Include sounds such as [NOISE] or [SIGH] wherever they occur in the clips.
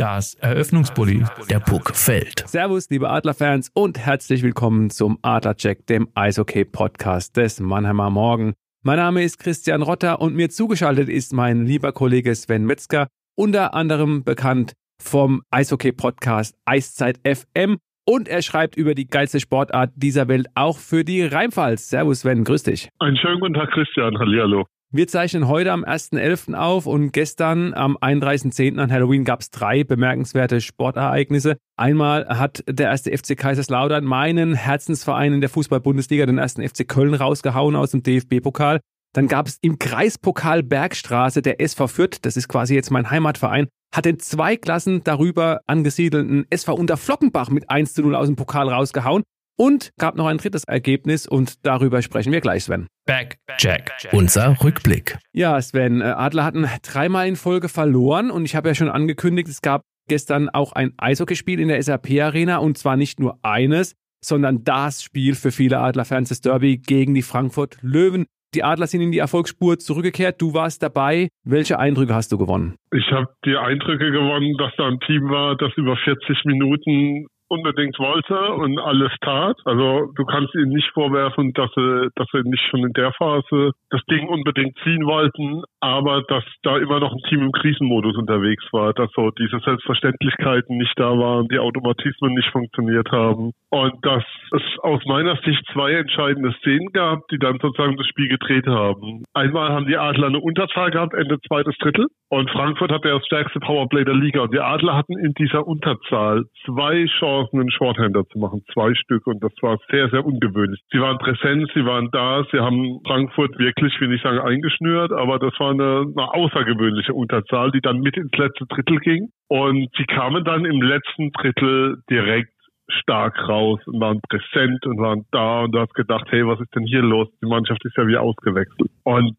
Das Eröffnungsbully. Der Puck fällt. Servus, liebe Adlerfans und herzlich willkommen zum Adlercheck, dem Eishockey-Podcast des Mannheimer Morgen. Mein Name ist Christian Rotter und mir zugeschaltet ist mein lieber Kollege Sven Metzger, unter anderem bekannt vom Eishockey-Podcast Eiszeit FM und er schreibt über die geilste Sportart dieser Welt auch für die Rheinpfalz. Servus Sven, grüß dich. Einen schönen guten Tag Christian, hallihallo. Wir zeichnen heute am 1.11. auf und gestern am 31.10. an Halloween gab es drei bemerkenswerte Sportereignisse. Einmal hat der erste FC Kaiserslautern meinen Herzensverein in der Fußball-Bundesliga, den ersten FC Köln, rausgehauen aus dem DFB-Pokal. Dann gab es im Kreispokal Bergstraße der SV Fürth, das ist quasi jetzt mein Heimatverein, hat den zwei Klassen darüber angesiedelten SV Unterflockenbach mit 1 zu 0 aus dem Pokal rausgehauen. Und gab noch ein drittes Ergebnis und darüber sprechen wir gleich, Sven. Back, Jack. Unser Rückblick. Ja, Sven, äh, Adler hatten dreimal in Folge verloren und ich habe ja schon angekündigt, es gab gestern auch ein Eishockeyspiel in der SAP-Arena und zwar nicht nur eines, sondern das Spiel für viele Adler-Fans des Derby gegen die Frankfurt Löwen. Die Adler sind in die Erfolgsspur zurückgekehrt. Du warst dabei. Welche Eindrücke hast du gewonnen? Ich habe die Eindrücke gewonnen, dass da ein Team war, das über 40 Minuten unbedingt wollte und alles tat. Also du kannst ihnen nicht vorwerfen, dass sie, dass sie nicht schon in der Phase das Ding unbedingt ziehen wollten, aber dass da immer noch ein Team im Krisenmodus unterwegs war, dass so diese Selbstverständlichkeiten nicht da waren, die Automatismen nicht funktioniert haben und dass es aus meiner Sicht zwei entscheidende Szenen gab, die dann sozusagen das Spiel gedreht haben. Einmal haben die Adler eine Unterzahl gehabt, Ende zweites Drittel und Frankfurt hatte das stärkste Powerplay der Liga und die Adler hatten in dieser Unterzahl zwei Chancen Chancen, einen Shorthander zu machen, zwei Stück. Und das war sehr, sehr ungewöhnlich. Sie waren präsent, sie waren da, sie haben Frankfurt wirklich, will ich sagen, eingeschnürt, aber das war eine, eine außergewöhnliche Unterzahl, die dann mit ins letzte Drittel ging. Und sie kamen dann im letzten Drittel direkt stark raus und waren präsent und waren da und du hast gedacht, hey, was ist denn hier los? Die Mannschaft ist ja wie ausgewechselt. Und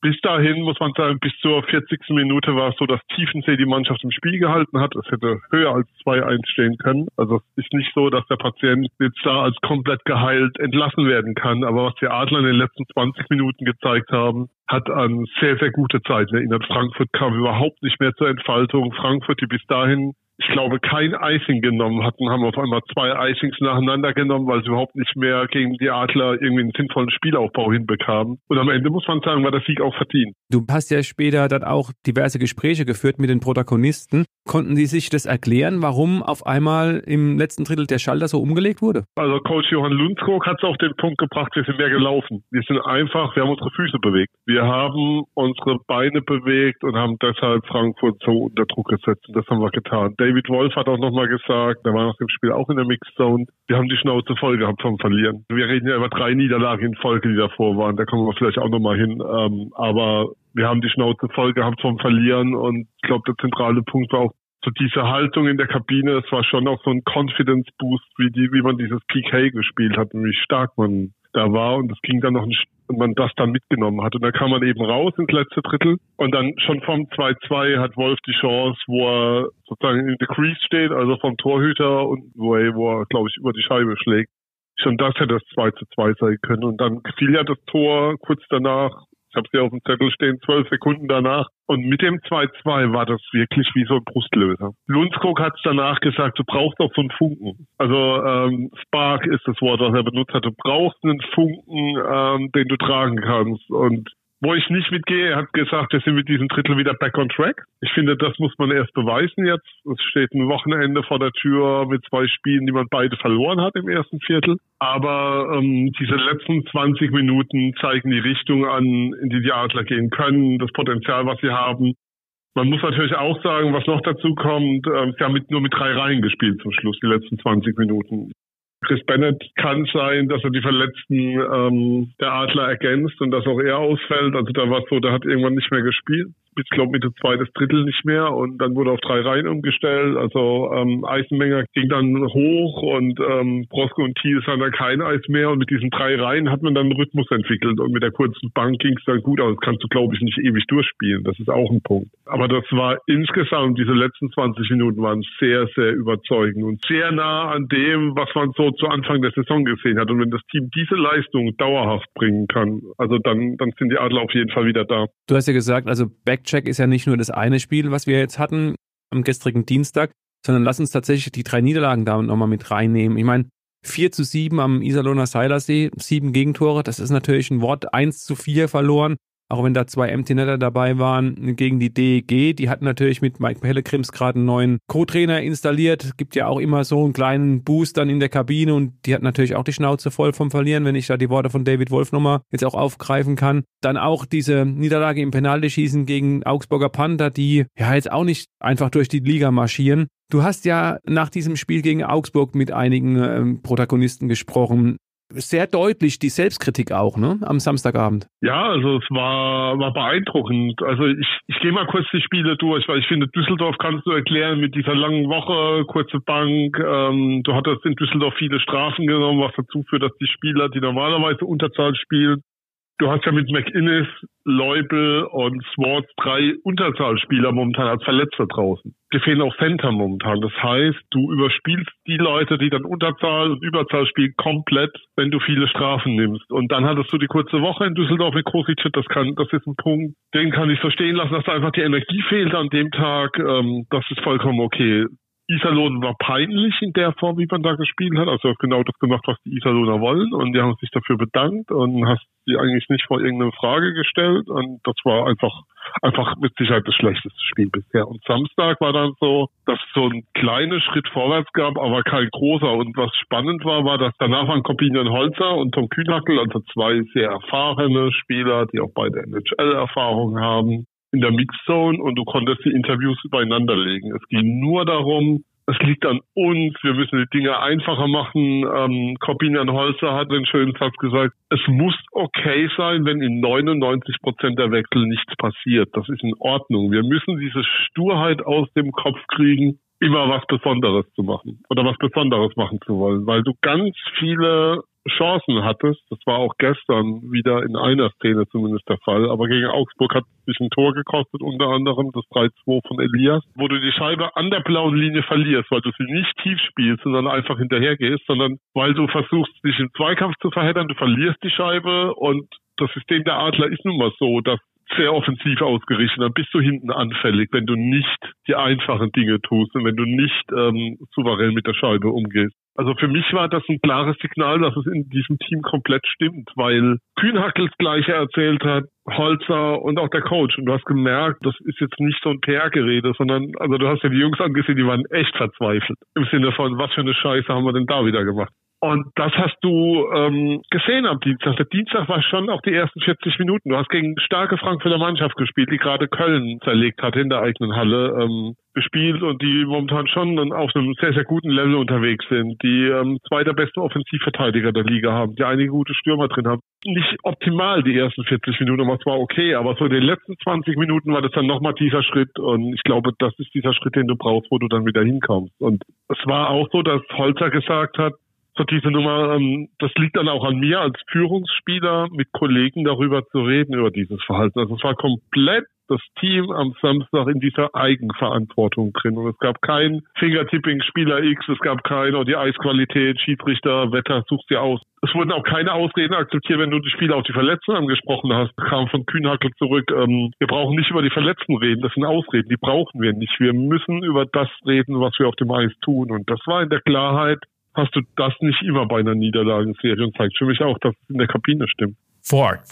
bis dahin muss man sagen, bis zur 40. Minute war es so, dass Tiefensee die Mannschaft im Spiel gehalten hat. Es hätte höher als 2-1 stehen können. Also es ist nicht so, dass der Patient jetzt da als komplett geheilt entlassen werden kann. Aber was die Adler in den letzten 20 Minuten gezeigt haben, hat an sehr, sehr gute Zeiten erinnert. Frankfurt kam überhaupt nicht mehr zur Entfaltung. Frankfurt, die bis dahin ich glaube, kein Icing genommen hatten, haben auf einmal zwei Icings nacheinander genommen, weil sie überhaupt nicht mehr gegen die Adler irgendwie einen sinnvollen Spielaufbau hinbekamen. Und am Ende muss man sagen, war der Sieg auch verdient. Du hast ja später dann auch diverse Gespräche geführt mit den Protagonisten. Konnten die sich das erklären, warum auf einmal im letzten Drittel der Schalter so umgelegt wurde? Also Coach Johann Lundskog hat es auf den Punkt gebracht, wir sind mehr gelaufen. Wir sind einfach, wir haben unsere Füße bewegt. Wir haben unsere Beine bewegt und haben deshalb Frankfurt so unter Druck gesetzt. Und das haben wir getan. David Wolf hat auch nochmal gesagt, der war nach dem Spiel auch in der Mixzone, wir haben die Schnauze voll gehabt vom Verlieren. Wir reden ja über drei Niederlagen in Folge, die davor waren. Da kommen wir vielleicht auch nochmal hin. Ähm, aber wir haben die Schnauze voll gehabt vom Verlieren und ich glaube, der zentrale Punkt war auch so diese Haltung in der Kabine. Es war schon auch so ein Confidence Boost, wie die, wie man dieses PK gespielt hat und wie stark man da war und es ging dann noch ein, und man das dann mitgenommen hat. Und da kam man eben raus ins letzte Drittel und dann schon vom 2-2 hat Wolf die Chance, wo er sozusagen in the crease steht, also vom Torhüter und wo er, wo er glaube ich, über die Scheibe schlägt. Schon das hätte das 2 zu 2 sein können. Und dann fiel ja das Tor kurz danach ich habe sie auf dem Zettel stehen, zwölf Sekunden danach. Und mit dem 2-2 war das wirklich wie so ein Brustlöser. Lundskog hat es danach gesagt, du brauchst doch so einen Funken. Also ähm, Spark ist das Wort, was er benutzt hat. Du brauchst einen Funken, ähm, den du tragen kannst. Und wo ich nicht mitgehe, er hat gesagt, wir sind mit diesem Drittel wieder back on track. Ich finde, das muss man erst beweisen jetzt. Es steht ein Wochenende vor der Tür mit zwei Spielen, die man beide verloren hat im ersten Viertel. Aber ähm, diese letzten 20 Minuten zeigen die Richtung an, in die die Adler gehen können, das Potenzial, was sie haben. Man muss natürlich auch sagen, was noch dazu kommt, äh, sie haben mit, nur mit drei Reihen gespielt zum Schluss, die letzten 20 Minuten. Chris Bennett kann sein, dass er die Verletzten ähm, der Adler ergänzt und dass auch er ausfällt. Also da war es so, der hat irgendwann nicht mehr gespielt bis, glaube Mitte zweites Drittel nicht mehr und dann wurde auf drei Reihen umgestellt. Also ähm, Eisenmenger ging dann hoch und ähm, Broske und Thies haben dann kein Eis mehr und mit diesen drei Reihen hat man dann einen Rhythmus entwickelt und mit der kurzen Bank ging es dann gut aus. Das kannst du, glaube ich, nicht ewig durchspielen. Das ist auch ein Punkt. Aber das war insgesamt, diese letzten 20 Minuten waren sehr, sehr überzeugend und sehr nah an dem, was man so zu Anfang der Saison gesehen hat. Und wenn das Team diese Leistung dauerhaft bringen kann, also dann, dann sind die Adler auf jeden Fall wieder da. Du hast ja gesagt, also Back Check ist ja nicht nur das eine Spiel, was wir jetzt hatten. am gestrigen Dienstag, sondern lass uns tatsächlich die drei Niederlagen da nochmal mit reinnehmen. Ich meine, 4 zu 7 am Iserlohner Seilersee, sieben Gegentore, das ist natürlich ein Wort, 1 zu 4 verloren, auch wenn da zwei Empty Netter dabei waren gegen die DEG. Die hatten natürlich mit Mike Pellegrims gerade einen neuen Co-Trainer installiert. Gibt ja auch immer so einen kleinen Boost dann in der Kabine und die hat natürlich auch die Schnauze voll vom Verlieren, wenn ich da die Worte von David Wolf nochmal jetzt auch aufgreifen kann. Dann auch diese Niederlage im Penaltyschießen gegen Augsburger Panther, die ja jetzt auch nicht einfach durch die Liga marschieren. Du hast ja nach diesem Spiel gegen Augsburg mit einigen ähm, Protagonisten gesprochen sehr deutlich die Selbstkritik auch, ne, am Samstagabend. Ja, also es war, war beeindruckend. Also ich, ich gehe mal kurz die Spiele durch, weil ich finde, Düsseldorf kannst du erklären mit dieser langen Woche, kurze Bank. Ähm, du hattest in Düsseldorf viele Strafen genommen, was dazu führt, dass die Spieler, die normalerweise Unterzahl spielen, Du hast ja mit McInnes, Leubel und Swartz drei Unterzahlspieler momentan als Verletzter draußen. Dir fehlen auch Center momentan. Das heißt, du überspielst die Leute, die dann Unterzahl und Überzahl spielen, komplett, wenn du viele Strafen nimmst. Und dann hattest du die kurze Woche in Düsseldorf mit Krosic. Das kann, das ist ein Punkt, den kann ich verstehen lassen, dass da einfach die Energie fehlt an dem Tag. Ähm, das ist vollkommen okay. Iserlohn war peinlich in der Form, wie man da gespielt hat. Also du hast genau das gemacht, was die Iserlohner wollen und die haben sich dafür bedankt und hast sie eigentlich nicht vor irgendeine Frage gestellt und das war einfach einfach mit Sicherheit das schlechteste Spiel bisher. Und Samstag war dann so, dass es so ein kleiner Schritt vorwärts gab, aber kein großer. Und was spannend war, war, dass danach waren Corbinian Holzer und Tom Kühnhackel, also zwei sehr erfahrene Spieler, die auch beide NHL-Erfahrung haben, in der Mixzone und du konntest die Interviews übereinander legen. Es ging nur darum, es liegt an uns, wir müssen die Dinge einfacher machen. Ähm, Corbinian Holzer hat einen schönen Satz gesagt, es muss okay sein, wenn in 99 Prozent der Wechsel nichts passiert. Das ist in Ordnung. Wir müssen diese Sturheit aus dem Kopf kriegen, immer was Besonderes zu machen oder was Besonderes machen zu wollen, weil du ganz viele Chancen hattest. Das war auch gestern wieder in einer Szene zumindest der Fall. Aber gegen Augsburg hat es sich ein Tor gekostet, unter anderem das 3-2 von Elias, wo du die Scheibe an der blauen Linie verlierst, weil du sie nicht tief spielst, sondern einfach hinterhergehst, sondern weil du versuchst, dich im Zweikampf zu verheddern, du verlierst die Scheibe und das System der Adler ist nun mal so, dass sehr offensiv ausgerichtet, dann bist du hinten anfällig, wenn du nicht die einfachen Dinge tust und wenn du nicht ähm, souverän mit der Scheibe umgehst. Also für mich war das ein klares Signal, dass es in diesem Team komplett stimmt, weil Kühnhackel das Gleiche erzählt hat, Holzer und auch der Coach. Und du hast gemerkt, das ist jetzt nicht so ein PR-Gerede, sondern, also du hast ja die Jungs angesehen, die waren echt verzweifelt. Im Sinne von, was für eine Scheiße haben wir denn da wieder gemacht? Und das hast du ähm, gesehen am Dienstag. Der Dienstag war schon auch die ersten 40 Minuten. Du hast gegen starke Frankfurter Mannschaft gespielt, die gerade Köln zerlegt hat in der eigenen Halle ähm, gespielt und die momentan schon auf einem sehr, sehr guten Level unterwegs sind, die ähm, zwei der besten Offensivverteidiger der Liga haben, die einige gute Stürmer drin haben. Nicht optimal die ersten 40 Minuten, aber es war okay. Aber so in den letzten 20 Minuten war das dann nochmal dieser Schritt und ich glaube, das ist dieser Schritt, den du brauchst, wo du dann wieder hinkommst. Und es war auch so, dass Holzer gesagt hat, so diese Nummer, ähm, das liegt dann auch an mir als Führungsspieler, mit Kollegen darüber zu reden, über dieses Verhalten. Also es war komplett das Team am Samstag in dieser Eigenverantwortung drin. Und es gab kein Fingertipping Spieler X, es gab kein, oh, die Eisqualität, Schiedsrichter, Wetter, suchst dir aus. Es wurden auch keine Ausreden akzeptiert, wenn du die Spieler auf die Verletzten angesprochen hast. Kam von Kühnhackel zurück, ähm, wir brauchen nicht über die Verletzten reden, das sind Ausreden, die brauchen wir nicht. Wir müssen über das reden, was wir auf dem Eis tun. Und das war in der Klarheit hast du das nicht immer bei einer Niederlagenserie und zeigt für mich auch, dass es in der Kabine stimmt.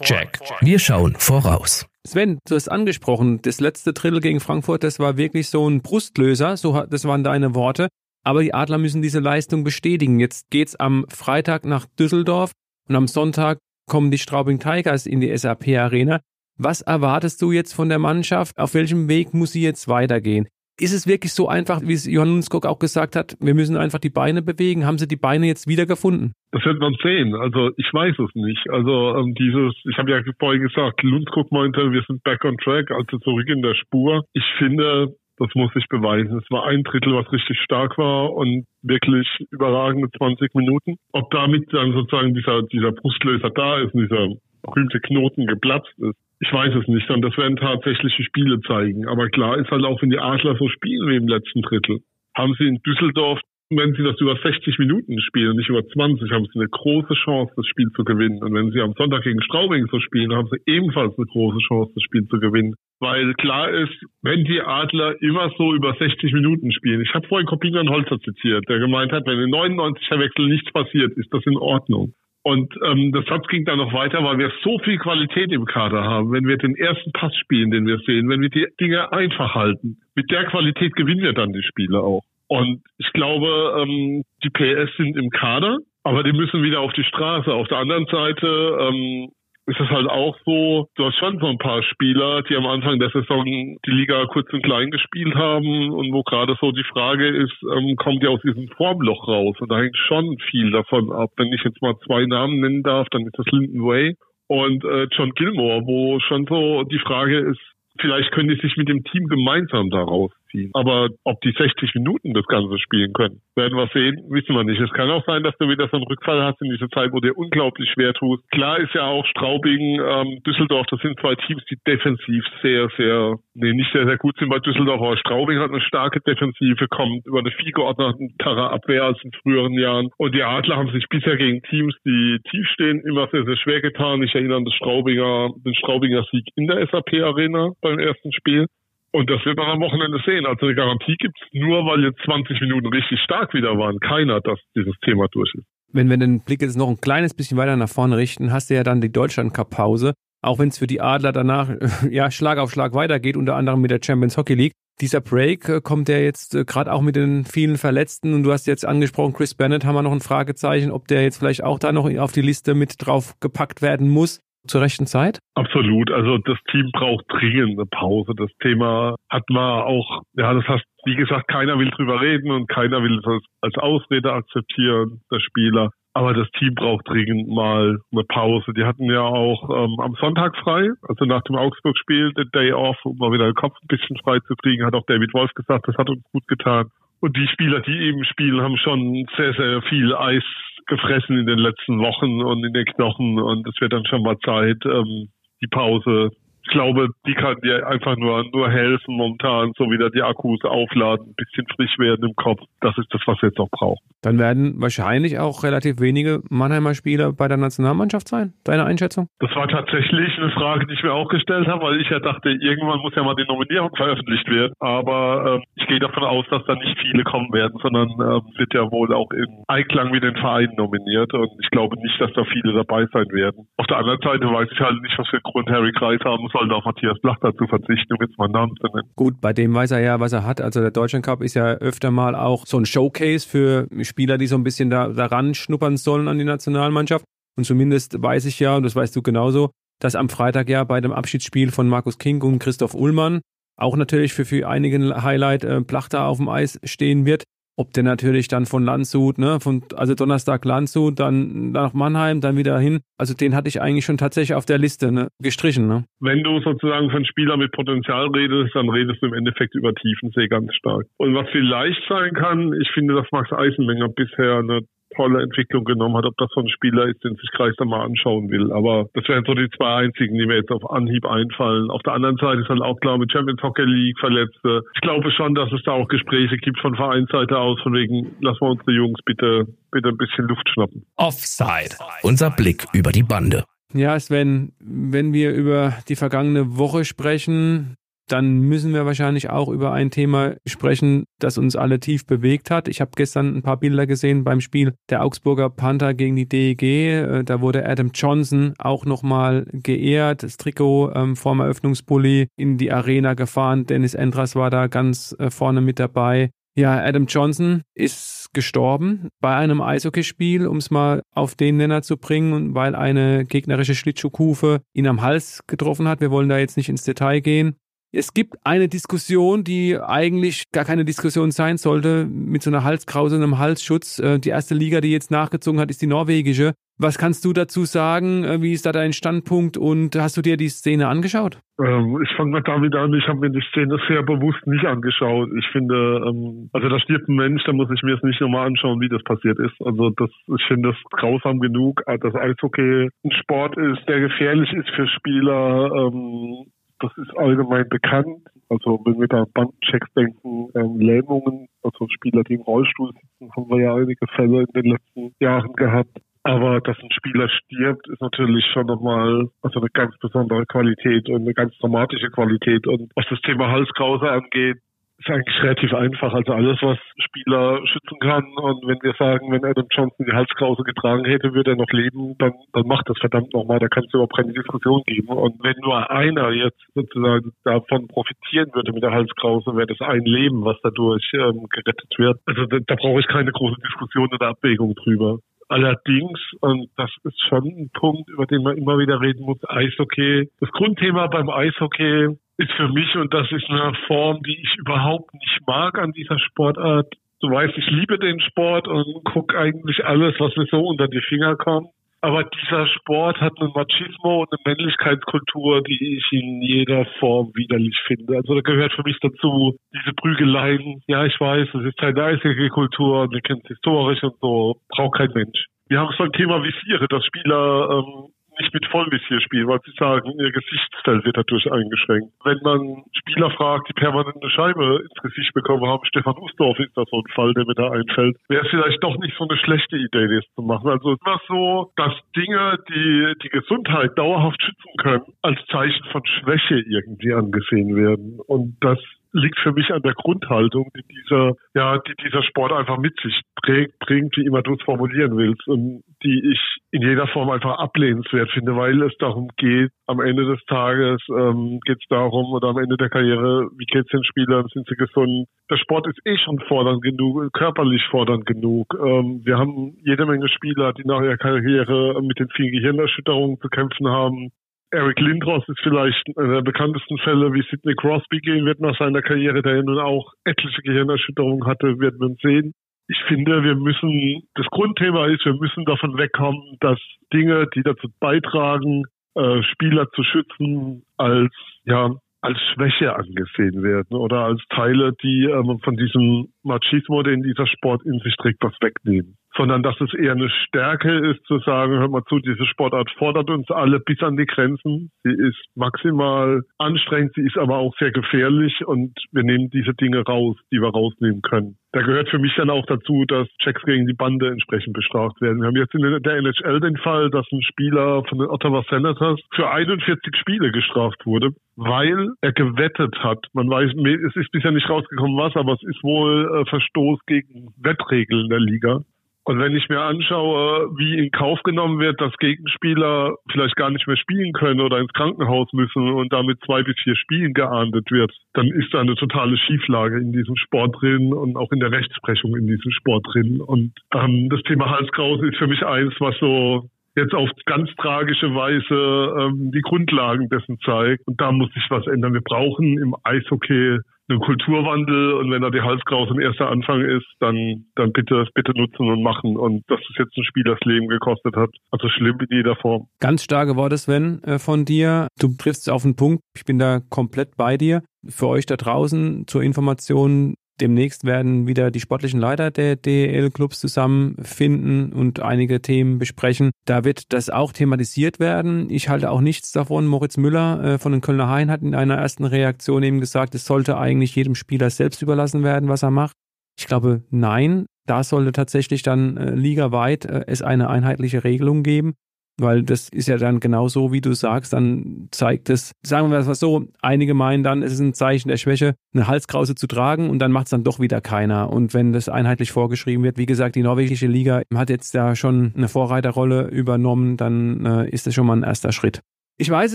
Check. Wir schauen voraus. Sven, du hast angesprochen, das letzte Drittel gegen Frankfurt, das war wirklich so ein Brustlöser, so, das waren deine Worte. Aber die Adler müssen diese Leistung bestätigen. Jetzt geht's am Freitag nach Düsseldorf und am Sonntag kommen die Straubing Tigers in die SAP Arena. Was erwartest du jetzt von der Mannschaft? Auf welchem Weg muss sie jetzt weitergehen? Ist es wirklich so einfach, wie es Johann Lundskog auch gesagt hat, wir müssen einfach die Beine bewegen? Haben sie die Beine jetzt wieder gefunden? Das wird man sehen. Also ich weiß es nicht. Also ähm, dieses, ich habe ja vorhin gesagt, Lundskog meinte, wir sind back on track, also zurück in der Spur. Ich finde, das muss sich beweisen. Es war ein Drittel, was richtig stark war und wirklich überragende 20 Minuten. Ob damit dann sozusagen dieser, dieser Brustlöser da ist dieser berühmte Knoten geplatzt ist, ich weiß es nicht, und das werden tatsächliche Spiele zeigen. Aber klar ist halt auch, wenn die Adler so spielen wie im letzten Drittel, haben sie in Düsseldorf wenn sie das über 60 Minuten spielen und nicht über 20, haben sie eine große Chance, das Spiel zu gewinnen. Und wenn sie am Sonntag gegen Straubing so spielen, haben sie ebenfalls eine große Chance, das Spiel zu gewinnen. Weil klar ist, wenn die Adler immer so über 60 Minuten spielen, ich habe vorhin Kopinian Holzer zitiert, der gemeint hat, wenn in 99er Wechsel nichts passiert, ist das in Ordnung. Und ähm, das Satz ging dann noch weiter, weil wir so viel Qualität im Kader haben. Wenn wir den ersten Pass spielen, den wir sehen, wenn wir die Dinge einfach halten, mit der Qualität gewinnen wir dann die Spiele auch. Und ich glaube, ähm, die PS sind im Kader, aber die müssen wieder auf die Straße. Auf der anderen Seite ähm, ist es halt auch so, du hast schon so ein paar Spieler, die am Anfang der Saison die Liga kurz und klein gespielt haben und wo gerade so die Frage ist, ähm, kommt ihr aus diesem Formloch raus? Und da hängt schon viel davon ab. Wenn ich jetzt mal zwei Namen nennen darf, dann ist das Linden Way und äh, John Gilmore, wo schon so die Frage ist, vielleicht können die sich mit dem Team gemeinsam daraus ziehen. Aber ob die 60 Minuten das Ganze spielen können, werden wir sehen, wissen wir nicht. Es kann auch sein, dass du wieder so einen Rückfall hast in dieser Zeit, wo dir unglaublich schwer tust. Klar ist ja auch Straubing, ähm, Düsseldorf, das sind zwei Teams, die defensiv sehr, sehr, nee, nicht sehr, sehr gut sind bei Düsseldorf, aber Straubing hat eine starke Defensive, kommt über eine viel geordnetere Abwehr als in früheren Jahren. Und die Adler haben sich bisher gegen Teams, die tief stehen, immer sehr, sehr schwer getan. Ich erinnere an das Straubinger, den Straubinger Sieg in der SAP Arena beim ersten Spiel. Und das wird man am Wochenende sehen. Also eine Garantie gibt es nur, weil jetzt 20 Minuten richtig stark wieder waren. Keiner, dass dieses Thema durch ist. Wenn wir den Blick jetzt noch ein kleines bisschen weiter nach vorne richten, hast du ja dann die Deutschland-Cup-Pause. Auch wenn es für die Adler danach [LAUGHS] ja Schlag auf Schlag weitergeht, unter anderem mit der Champions Hockey League. Dieser Break äh, kommt ja jetzt äh, gerade auch mit den vielen Verletzten und du hast jetzt angesprochen, Chris Bennett haben wir noch ein Fragezeichen, ob der jetzt vielleicht auch da noch auf die Liste mit drauf gepackt werden muss zur rechten Zeit? Absolut. Also das Team braucht dringend eine Pause. Das Thema hat man auch, ja, das heißt, wie gesagt, keiner will drüber reden und keiner will es als Ausrede akzeptieren, der Spieler. Aber das Team braucht dringend mal eine Pause. Die hatten ja auch ähm, am Sonntag frei, also nach dem Augsburg-Spiel, den Day off, um mal wieder den Kopf ein bisschen frei zu kriegen, hat auch David Wolf gesagt, das hat uns gut getan. Und die Spieler, die eben spielen, haben schon sehr, sehr viel Eis gefressen in den letzten Wochen und in den Knochen und es wird dann schon mal Zeit, ähm, die Pause ich glaube, die kann dir einfach nur, nur helfen momentan, so wieder die Akkus aufladen, ein bisschen frisch werden im Kopf. Das ist das, was wir jetzt auch brauchen. Dann werden wahrscheinlich auch relativ wenige Mannheimer Spieler bei der Nationalmannschaft sein, deine Einschätzung? Das war tatsächlich eine Frage, die ich mir auch gestellt habe, weil ich ja dachte, irgendwann muss ja mal die Nominierung veröffentlicht werden. Aber äh, ich gehe davon aus, dass da nicht viele kommen werden, sondern äh, wird ja wohl auch in Einklang mit den Vereinen nominiert. Und ich glaube nicht, dass da viele dabei sein werden. Auf der anderen Seite weiß ich halt nicht, was für einen Grund Harry Kreis haben muss sollte auf Matthias Blach dazu verzichten, um jetzt mal einen Namen zu nennen. Gut, bei dem weiß er ja, was er hat. Also der Deutschland Cup ist ja öfter mal auch so ein Showcase für Spieler, die so ein bisschen da, daran schnuppern sollen an die Nationalmannschaft. Und zumindest weiß ich ja, und das weißt du genauso, dass am Freitag ja bei dem Abschiedsspiel von Markus King und Christoph Ullmann auch natürlich für, für einigen Highlight äh, Blach da auf dem Eis stehen wird. Ob der natürlich dann von Landshut, ne, von, also Donnerstag Landshut, dann nach Mannheim, dann wieder hin. Also den hatte ich eigentlich schon tatsächlich auf der Liste, ne, gestrichen, ne. Wenn du sozusagen von Spieler mit Potenzial redest, dann redest du im Endeffekt über Tiefensee ganz stark. Und was vielleicht sein kann, ich finde, dass Max Eisenmenger bisher eine tolle Entwicklung genommen hat, ob das so ein Spieler ist, den sich Kreis dann mal anschauen will. Aber das wären so die zwei einzigen, die mir jetzt auf Anhieb einfallen. Auf der anderen Seite ist dann auch klar mit Champions Hockey League Verletzte. Ich glaube schon, dass es da auch Gespräche gibt von Vereinsseite aus, von wegen, lassen wir unsere Jungs bitte, bitte ein bisschen Luft schnappen. Offside. Unser Blick über die Bande. Ja, Sven, wenn wir über die vergangene Woche sprechen, dann müssen wir wahrscheinlich auch über ein Thema sprechen, das uns alle tief bewegt hat. Ich habe gestern ein paar Bilder gesehen beim Spiel der Augsburger Panther gegen die DEG. Äh, da wurde Adam Johnson auch nochmal geehrt. Das Trikot ähm, vorm Eröffnungspulli in die Arena gefahren. Dennis Endras war da ganz äh, vorne mit dabei. Ja, Adam Johnson ist gestorben bei einem Eishockeyspiel, um es mal auf den Nenner zu bringen, weil eine gegnerische Schlittschuhkufe ihn am Hals getroffen hat. Wir wollen da jetzt nicht ins Detail gehen. Es gibt eine Diskussion, die eigentlich gar keine Diskussion sein sollte, mit so einer Halskrause und einem Halsschutz. Äh, die erste Liga, die jetzt nachgezogen hat, ist die norwegische. Was kannst du dazu sagen? Äh, wie ist da dein Standpunkt und hast du dir die Szene angeschaut? Ähm, ich fange mal damit an, ich habe mir die Szene sehr bewusst nicht angeschaut. Ich finde, ähm, also da stirbt ein Mensch, da muss ich mir jetzt nicht nochmal anschauen, wie das passiert ist. Also das, ich finde das grausam genug, dass Eishockey ein Sport ist, der gefährlich ist für Spieler. Ähm, das ist allgemein bekannt. Also wenn wir da an Bandenchecks denken, ähm, Lähmungen, also Spieler, die im Rollstuhl sitzen, haben wir ja einige Fälle in den letzten Jahren gehabt. Aber dass ein Spieler stirbt, ist natürlich schon nochmal also eine ganz besondere Qualität und eine ganz dramatische Qualität. Und was das Thema Halskrause angeht, ist eigentlich relativ einfach. Also alles, was Spieler schützen kann. Und wenn wir sagen, wenn Adam Johnson die Halskrause getragen hätte, würde er noch leben, dann, dann macht das verdammt nochmal. Da kann es überhaupt keine Diskussion geben. Und wenn nur einer jetzt sozusagen davon profitieren würde mit der Halskrause, wäre das ein Leben, was dadurch ähm, gerettet wird. Also da, da brauche ich keine große Diskussion oder Abwägung drüber. Allerdings, und das ist schon ein Punkt, über den man immer wieder reden muss, Eishockey. Das Grundthema beim Eishockey ist für mich, und das ist eine Form, die ich überhaupt nicht mag an dieser Sportart. Du weißt, ich liebe den Sport und gucke eigentlich alles, was mir so unter die Finger kommt. Aber dieser Sport hat einen Machismo und eine Männlichkeitskultur, die ich in jeder Form widerlich finde. Also da gehört für mich dazu diese Prügeleien. Ja, ich weiß, es ist keine eisige Kultur und wir kennen es historisch und so. Braucht kein Mensch. Wir haben so ein Thema wie Viere, dass Spieler ähm, nicht mit Vollvisier spielen, weil sie sagen, ihr Gesichtsfeld wird dadurch eingeschränkt. Wenn man Spieler fragt, die permanent eine Scheibe ins Gesicht bekommen haben, Stefan Usdorf ist da so ein Fall, der mir da einfällt, wäre es vielleicht doch nicht so eine schlechte Idee, das zu machen. Also immer so, dass Dinge, die die Gesundheit dauerhaft schützen können, als Zeichen von Schwäche irgendwie angesehen werden. Und das liegt für mich an der Grundhaltung, die dieser, ja, die dieser Sport einfach mit sich trägt, bringt, wie immer du es formulieren willst, und die ich in jeder Form einfach ablehnenswert finde, weil es darum geht, am Ende des Tages ähm, geht es darum, oder am Ende der Karriere, wie geht es den Spielern, sind sie gesund? Der Sport ist eh schon fordernd genug, körperlich fordernd genug. Ähm, wir haben jede Menge Spieler, die nach ihrer Karriere mit den vielen Gehirnerschütterungen zu kämpfen haben. Eric Lindros ist vielleicht einer der bekanntesten Fälle, wie Sidney Crosby gehen wird nach seiner Karriere, der nun auch etliche Gehirnerschütterungen hatte, wird man sehen. Ich finde, wir müssen, das Grundthema ist, wir müssen davon wegkommen, dass Dinge, die dazu beitragen, äh, Spieler zu schützen, als, ja, als Schwäche angesehen werden oder als Teile, die äh, von diesem Machismo, den dieser Sport in sich trägt, was wegnehmen sondern dass es eher eine Stärke ist, zu sagen, hör mal zu, diese Sportart fordert uns alle bis an die Grenzen. Sie ist maximal anstrengend, sie ist aber auch sehr gefährlich und wir nehmen diese Dinge raus, die wir rausnehmen können. Da gehört für mich dann auch dazu, dass Checks gegen die Bande entsprechend bestraft werden. Wir haben jetzt in der NHL den Fall, dass ein Spieler von den Ottawa Senators für 41 Spiele gestraft wurde, weil er gewettet hat. Man weiß, es ist bisher nicht rausgekommen was, aber es ist wohl äh, Verstoß gegen Wettregeln der Liga. Und wenn ich mir anschaue, wie in Kauf genommen wird, dass Gegenspieler vielleicht gar nicht mehr spielen können oder ins Krankenhaus müssen und damit zwei bis vier Spielen geahndet wird, dann ist da eine totale Schieflage in diesem Sport drin und auch in der Rechtsprechung in diesem Sport drin. Und ähm, das Thema Halskraus ist für mich eins, was so jetzt auf ganz tragische Weise ähm, die Grundlagen dessen zeigt. Und da muss sich was ändern. Wir brauchen im Eishockey einen Kulturwandel und wenn da die Halskraus ein erster Anfang ist, dann, dann bitte, bitte nutzen und machen und dass es jetzt ein Spiel das Leben gekostet hat. Also schlimm in jeder Form. Ganz starke Worte, Sven, äh, von dir. Du triffst auf den Punkt. Ich bin da komplett bei dir. Für euch da draußen zur Information, Demnächst werden wieder die sportlichen Leiter der DEL-Clubs zusammenfinden und einige Themen besprechen. Da wird das auch thematisiert werden. Ich halte auch nichts davon. Moritz Müller äh, von den Kölner Hain hat in einer ersten Reaktion eben gesagt, es sollte eigentlich jedem Spieler selbst überlassen werden, was er macht. Ich glaube, nein. Da sollte tatsächlich dann äh, ligaweit äh, es eine einheitliche Regelung geben. Weil das ist ja dann genau so, wie du sagst, dann zeigt es, sagen wir es so, einige meinen dann, es ist ein Zeichen der Schwäche, eine Halskrause zu tragen und dann macht es dann doch wieder keiner. Und wenn das einheitlich vorgeschrieben wird, wie gesagt, die norwegische Liga hat jetzt ja schon eine Vorreiterrolle übernommen, dann äh, ist das schon mal ein erster Schritt. Ich weiß,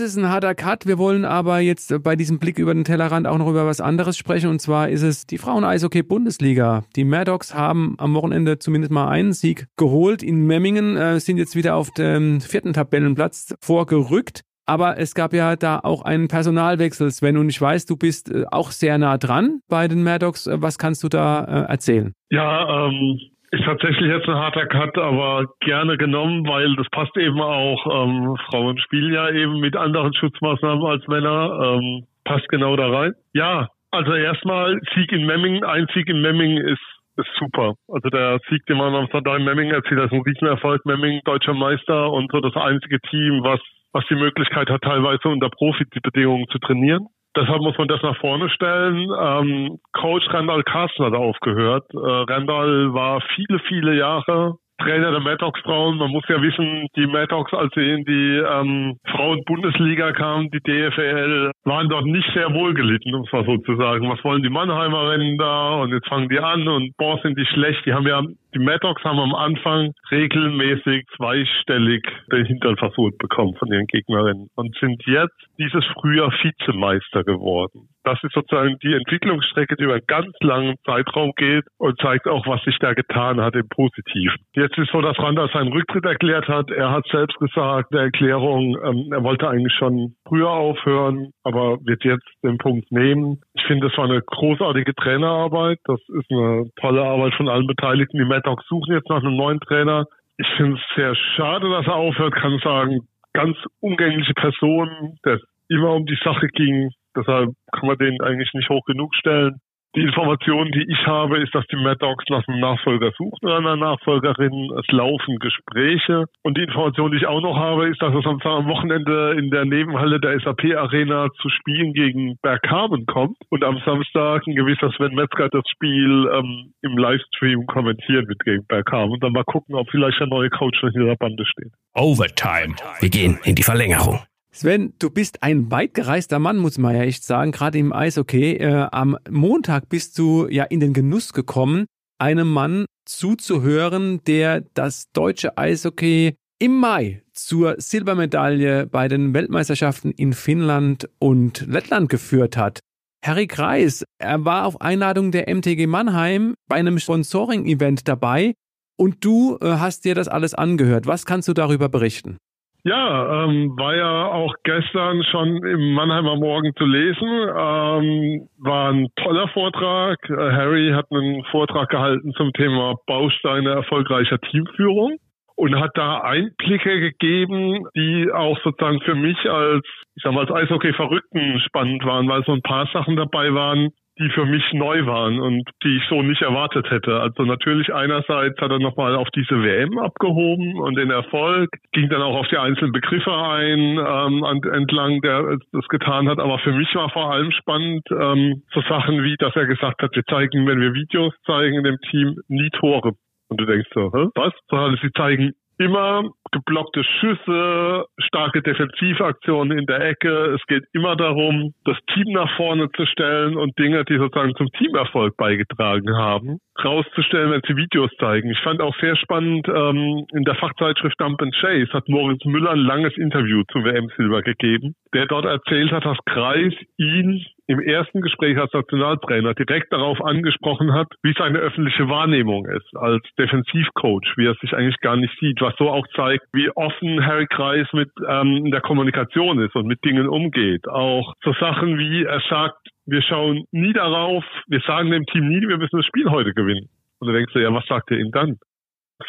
es ist ein harter Cut. Wir wollen aber jetzt bei diesem Blick über den Tellerrand auch noch über was anderes sprechen. Und zwar ist es die Frauen-Eishockey-Bundesliga. Die Maddox haben am Wochenende zumindest mal einen Sieg geholt. In Memmingen äh, sind jetzt wieder auf dem vierten Tabellenplatz vorgerückt. Aber es gab ja da auch einen Personalwechsel, Sven. Und ich weiß, du bist äh, auch sehr nah dran bei den Maddox. Was kannst du da äh, erzählen? Ja, ähm, ist tatsächlich jetzt ein harter Cut, aber gerne genommen, weil das passt eben auch. Ähm, Frauen spielen ja eben mit anderen Schutzmaßnahmen als Männer. Ähm, passt genau da rein. Ja, also erstmal Sieg in Memmingen. Ein Sieg in Memmingen ist ist super. Also der Sieg, den man am Sonntag in Memmingen erzielt, ist ein Riesenerfolg. Memmingen, deutscher Meister und so das einzige Team, was, was die Möglichkeit hat, teilweise unter Profi-Bedingungen zu trainieren. Deshalb muss man das nach vorne stellen. Ähm, Coach Randall Carsten hat aufgehört. Äh, Randall war viele, viele Jahre Trainer der Maddox Frauen. Man muss ja wissen, die Maddox, als sie in die ähm, Frauen-Bundesliga kamen, die DFL, waren dort nicht sehr wohlgelitten, um es mal so zu sagen. Was wollen die Mannheimerinnen da? Und jetzt fangen die an und boah, sind die schlecht. Die haben ja die Maddox haben am Anfang regelmäßig zweistellig den Hintern versucht bekommen von ihren Gegnerinnen und sind jetzt dieses Frühjahr Vizemeister geworden. Das ist sozusagen die Entwicklungsstrecke, die über einen ganz langen Zeitraum geht und zeigt auch, was sich da getan hat im Positiven. Jetzt ist so, dass Randa seinen Rücktritt erklärt hat. Er hat selbst gesagt, der Erklärung, ähm, er wollte eigentlich schon früher aufhören, aber wird jetzt den Punkt nehmen. Ich finde, es war eine großartige Trainerarbeit. Das ist eine tolle Arbeit von allen Beteiligten. Die Dogs suchen jetzt nach einem neuen Trainer. Ich finde es sehr schade, dass er aufhört, kann sagen, ganz umgängliche Person, der immer um die Sache ging. Deshalb kann man den eigentlich nicht hoch genug stellen. Die Information, die ich habe, ist, dass die Mad Dogs nach einem Nachfolger suchen oder einer Nachfolgerin. Es laufen Gespräche. Und die Information, die ich auch noch habe, ist, dass es am Wochenende in der Nebenhalle der SAP Arena zu Spielen gegen Berghamen kommt und am Samstag ein gewisser Sven Metzger das Spiel ähm, im Livestream kommentieren wird gegen Berghamen. Und dann mal gucken, ob vielleicht ein neuer Coach in dieser Bande steht. Overtime. Wir gehen in die Verlängerung. Sven, du bist ein weit gereister Mann, muss man ja echt sagen, gerade im Eishockey. Äh, am Montag bist du ja in den Genuss gekommen, einem Mann zuzuhören, der das deutsche Eishockey im Mai zur Silbermedaille bei den Weltmeisterschaften in Finnland und Lettland geführt hat. Harry Kreis, er war auf Einladung der MTG Mannheim bei einem Sponsoring-Event dabei und du äh, hast dir das alles angehört. Was kannst du darüber berichten? Ja, ähm, war ja auch gestern schon im Mannheimer Morgen zu lesen. Ähm, war ein toller Vortrag. Äh, Harry hat einen Vortrag gehalten zum Thema Bausteine erfolgreicher Teamführung und hat da Einblicke gegeben, die auch sozusagen für mich als, ich sag mal, als Eishockey-Verrückten spannend waren, weil so ein paar Sachen dabei waren, die für mich neu waren und die ich so nicht erwartet hätte. Also natürlich einerseits hat er nochmal auf diese WM abgehoben und den Erfolg, ging dann auch auf die einzelnen Begriffe ein, ähm, entlang der das getan hat. Aber für mich war vor allem spannend ähm, so Sachen wie, dass er gesagt hat, wir zeigen, wenn wir Videos zeigen in dem Team, nie Tore. Und du denkst so, Hä, was? Sondern sie zeigen immer geblockte Schüsse, starke Defensivaktionen in der Ecke. Es geht immer darum, das Team nach vorne zu stellen und Dinge, die sozusagen zum Teamerfolg beigetragen haben, rauszustellen, wenn sie Videos zeigen. Ich fand auch sehr spannend, ähm, in der Fachzeitschrift Dump and Chase hat Moritz Müller ein langes Interview zu WM Silber gegeben, der dort erzählt hat, dass Kreis ihn im ersten Gespräch als Nationaltrainer direkt darauf angesprochen hat, wie seine öffentliche Wahrnehmung ist als Defensivcoach, wie er sich eigentlich gar nicht sieht, was so auch zeigt, wie offen Harry Kreis mit ähm, der Kommunikation ist und mit Dingen umgeht. Auch so Sachen wie er sagt, wir schauen nie darauf, wir sagen dem Team nie, wir müssen das Spiel heute gewinnen. Und du denkst du, ja, was sagt er ihnen dann?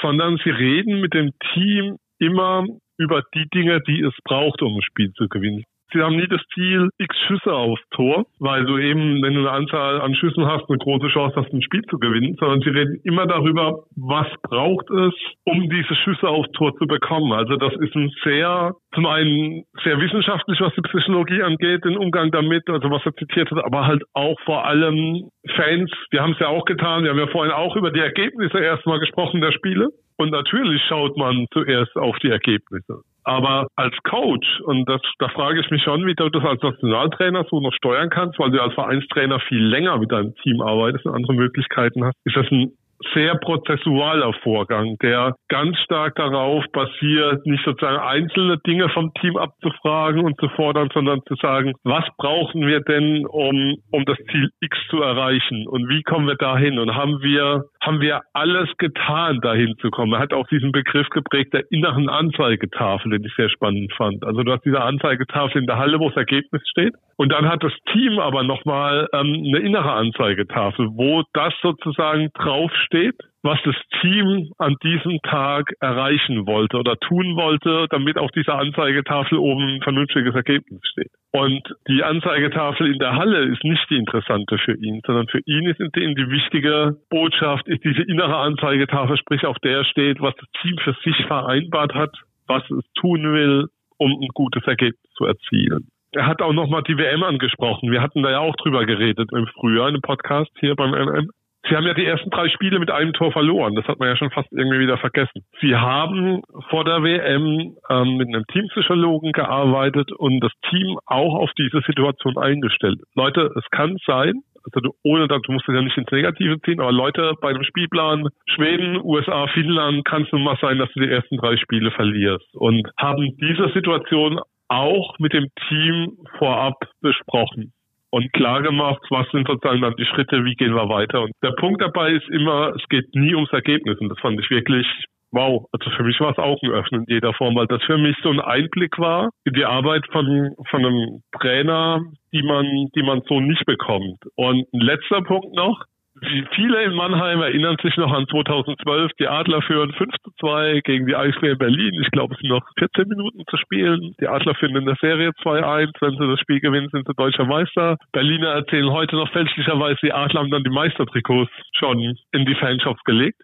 Sondern sie reden mit dem Team immer über die Dinge, die es braucht, um ein Spiel zu gewinnen. Sie haben nie das Ziel, x Schüsse aufs Tor, weil du eben, wenn du eine Anzahl an Schüssen hast, eine große Chance hast, ein Spiel zu gewinnen, sondern sie reden immer darüber, was braucht es, um diese Schüsse aufs Tor zu bekommen. Also das ist ein sehr, zum einen sehr wissenschaftlich, was die Psychologie angeht, den Umgang damit, also was er zitiert hat, aber halt auch vor allem Fans, wir haben es ja auch getan, wir haben ja vorhin auch über die Ergebnisse erstmal gesprochen der Spiele. Und natürlich schaut man zuerst auf die Ergebnisse. Aber als Coach, und das, da frage ich mich schon, wie du das als Nationaltrainer so noch steuern kannst, weil du als Vereinstrainer viel länger mit deinem Team arbeitest und andere Möglichkeiten hast, ist das ein sehr prozessualer Vorgang, der ganz stark darauf basiert, nicht sozusagen einzelne Dinge vom Team abzufragen und zu fordern, sondern zu sagen, was brauchen wir denn, um, um das Ziel X zu erreichen und wie kommen wir dahin und haben wir, haben wir alles getan, dahin zu kommen. Er hat auch diesen Begriff geprägt der inneren Anzeigetafel, den ich sehr spannend fand. Also du hast diese Anzeigetafel in der Halle, wo das Ergebnis steht und dann hat das Team aber nochmal ähm, eine innere Anzeigetafel, wo das sozusagen draufsteht, was das Team an diesem Tag erreichen wollte oder tun wollte, damit auf dieser Anzeigetafel oben ein vernünftiges Ergebnis steht. Und die Anzeigetafel in der Halle ist nicht die interessante für ihn, sondern für ihn ist die, die wichtige Botschaft, ist diese innere Anzeigetafel, sprich auf der steht, was das Team für sich vereinbart hat, was es tun will, um ein gutes Ergebnis zu erzielen. er hat auch nochmal die WM angesprochen. Wir hatten da ja auch drüber geredet im Frühjahr in einem Podcast hier beim MM. Sie haben ja die ersten drei Spiele mit einem Tor verloren. Das hat man ja schon fast irgendwie wieder vergessen. Sie haben vor der WM ähm, mit einem Teampsychologen gearbeitet und das Team auch auf diese Situation eingestellt. Leute, es kann sein, also du, ohne dass du musst es ja nicht ins Negative ziehen, aber Leute, bei einem Spielplan Schweden, USA, Finnland kann es nun mal sein, dass du die ersten drei Spiele verlierst und haben diese Situation auch mit dem Team vorab besprochen und klar gemacht, was sind sozusagen dann die Schritte, wie gehen wir weiter. Und der Punkt dabei ist immer, es geht nie ums Ergebnis. Und das fand ich wirklich wow, also für mich war es auch ein Öffnen in jeder Form, weil das für mich so ein Einblick war in die Arbeit von, von einem Trainer, die man, die man so nicht bekommt. Und ein letzter Punkt noch, Viele in Mannheim erinnern sich noch an 2012. Die Adler führen 5 zu 2 gegen die Eisbären Berlin. Ich glaube, es sind noch 14 Minuten zu spielen. Die Adler finden in der Serie 2-1. Wenn sie das Spiel gewinnen, sind sie deutscher Meister. Berliner erzählen heute noch fälschlicherweise, die Adler haben dann die Meistertrikots schon in die Fanshops gelegt.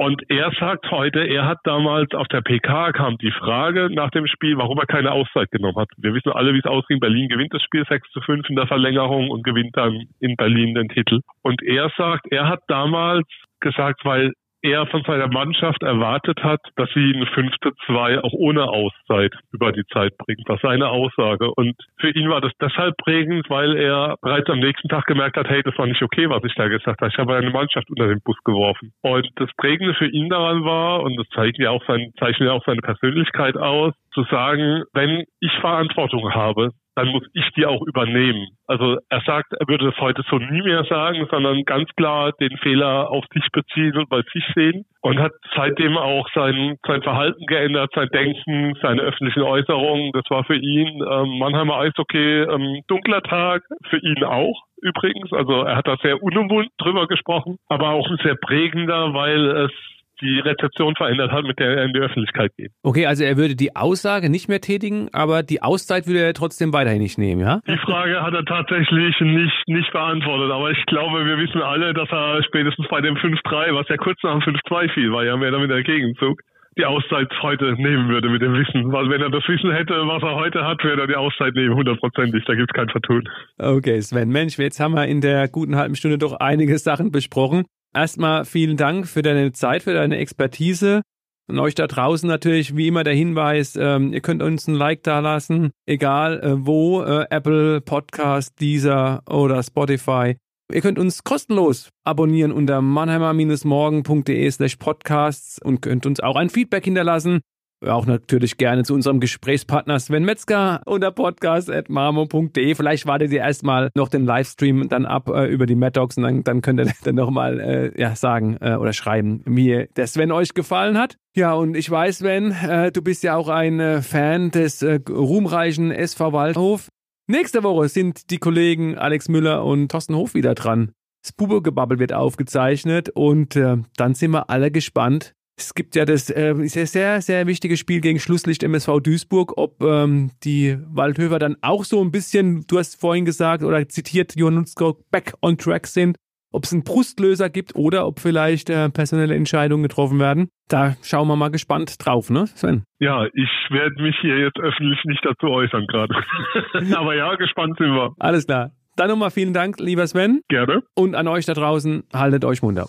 Und er sagt heute, er hat damals auf der PK kam die Frage nach dem Spiel, warum er keine Auszeit genommen hat. Wir wissen alle, wie es ausging. Berlin gewinnt das Spiel 6 zu 5 in der Verlängerung und gewinnt dann in Berlin den Titel. Und er sagt, er hat damals gesagt, weil er von seiner Mannschaft erwartet hat, dass sie ein 5 zu 2 auch ohne Auszeit über die Zeit bringt. Das ist seine Aussage. Und für ihn war das deshalb prägend, weil er bereits am nächsten Tag gemerkt hat, hey, das war nicht okay, was ich da gesagt habe. Ich habe eine Mannschaft unter den Bus geworfen. Und das Prägende für ihn daran war, und das zeigt ja auch sein, zeichnet ja auch seine Persönlichkeit aus, zu sagen, wenn ich Verantwortung habe, dann muss ich die auch übernehmen. Also er sagt, er würde das heute so nie mehr sagen, sondern ganz klar den Fehler auf sich beziehen und bei sich sehen und hat seitdem auch sein, sein Verhalten geändert, sein Denken, seine öffentlichen Äußerungen. Das war für ihn ähm, Mannheimer Eishockey ähm, dunkler Tag, für ihn auch übrigens. Also er hat da sehr unumwunden drüber gesprochen, aber auch ein sehr prägender, weil es die Rezeption verändert hat, mit der er in die Öffentlichkeit geht. Okay, also er würde die Aussage nicht mehr tätigen, aber die Auszeit würde er trotzdem weiterhin nicht nehmen, ja? Die Frage hat er tatsächlich nicht, nicht beantwortet, aber ich glaube, wir wissen alle, dass er spätestens bei dem 5-3, was ja kurz nach dem 5-2 fiel, war ja mehr weniger der Gegenzug, die Auszeit heute nehmen würde mit dem Wissen. Weil wenn er das Wissen hätte, was er heute hat, würde er die Auszeit nehmen, hundertprozentig. Da gibt es kein Vertun. Okay, Sven, Mensch, jetzt haben wir in der guten halben Stunde doch einige Sachen besprochen. Erstmal vielen Dank für deine Zeit, für deine Expertise. Und euch da draußen natürlich wie immer der Hinweis, ähm, ihr könnt uns ein Like da lassen, egal äh, wo, äh, Apple, Podcast, Deezer oder Spotify. Ihr könnt uns kostenlos abonnieren unter mannheimer-morgen.de slash podcasts und könnt uns auch ein Feedback hinterlassen auch natürlich gerne zu unserem Gesprächspartner Sven Metzger unter podcast.marmo.de. Vielleicht wartet ihr erstmal noch den Livestream dann ab äh, über die Mad Dogs und dann, dann könnt ihr dann nochmal äh, ja, sagen äh, oder schreiben, wie der Sven euch gefallen hat. Ja, und ich weiß, Sven, äh, du bist ja auch ein äh, Fan des äh, ruhmreichen SV Waldhof. Nächste Woche sind die Kollegen Alex Müller und Thorsten Hof wieder dran. Das Bubo-Gebabbel wird aufgezeichnet und äh, dann sind wir alle gespannt, es gibt ja das äh, sehr, sehr, sehr wichtige Spiel gegen Schlusslicht MSV Duisburg, ob ähm, die Waldhöfer dann auch so ein bisschen, du hast vorhin gesagt oder zitiert, Johann Nutzko, back on track sind, ob es einen Brustlöser gibt oder ob vielleicht äh, personelle Entscheidungen getroffen werden. Da schauen wir mal gespannt drauf, ne, Sven? Ja, ich werde mich hier jetzt öffentlich nicht dazu äußern gerade. [LAUGHS] Aber ja, gespannt sind wir. Alles klar. Dann nochmal vielen Dank, lieber Sven. Gerne. Und an euch da draußen, haltet euch munter.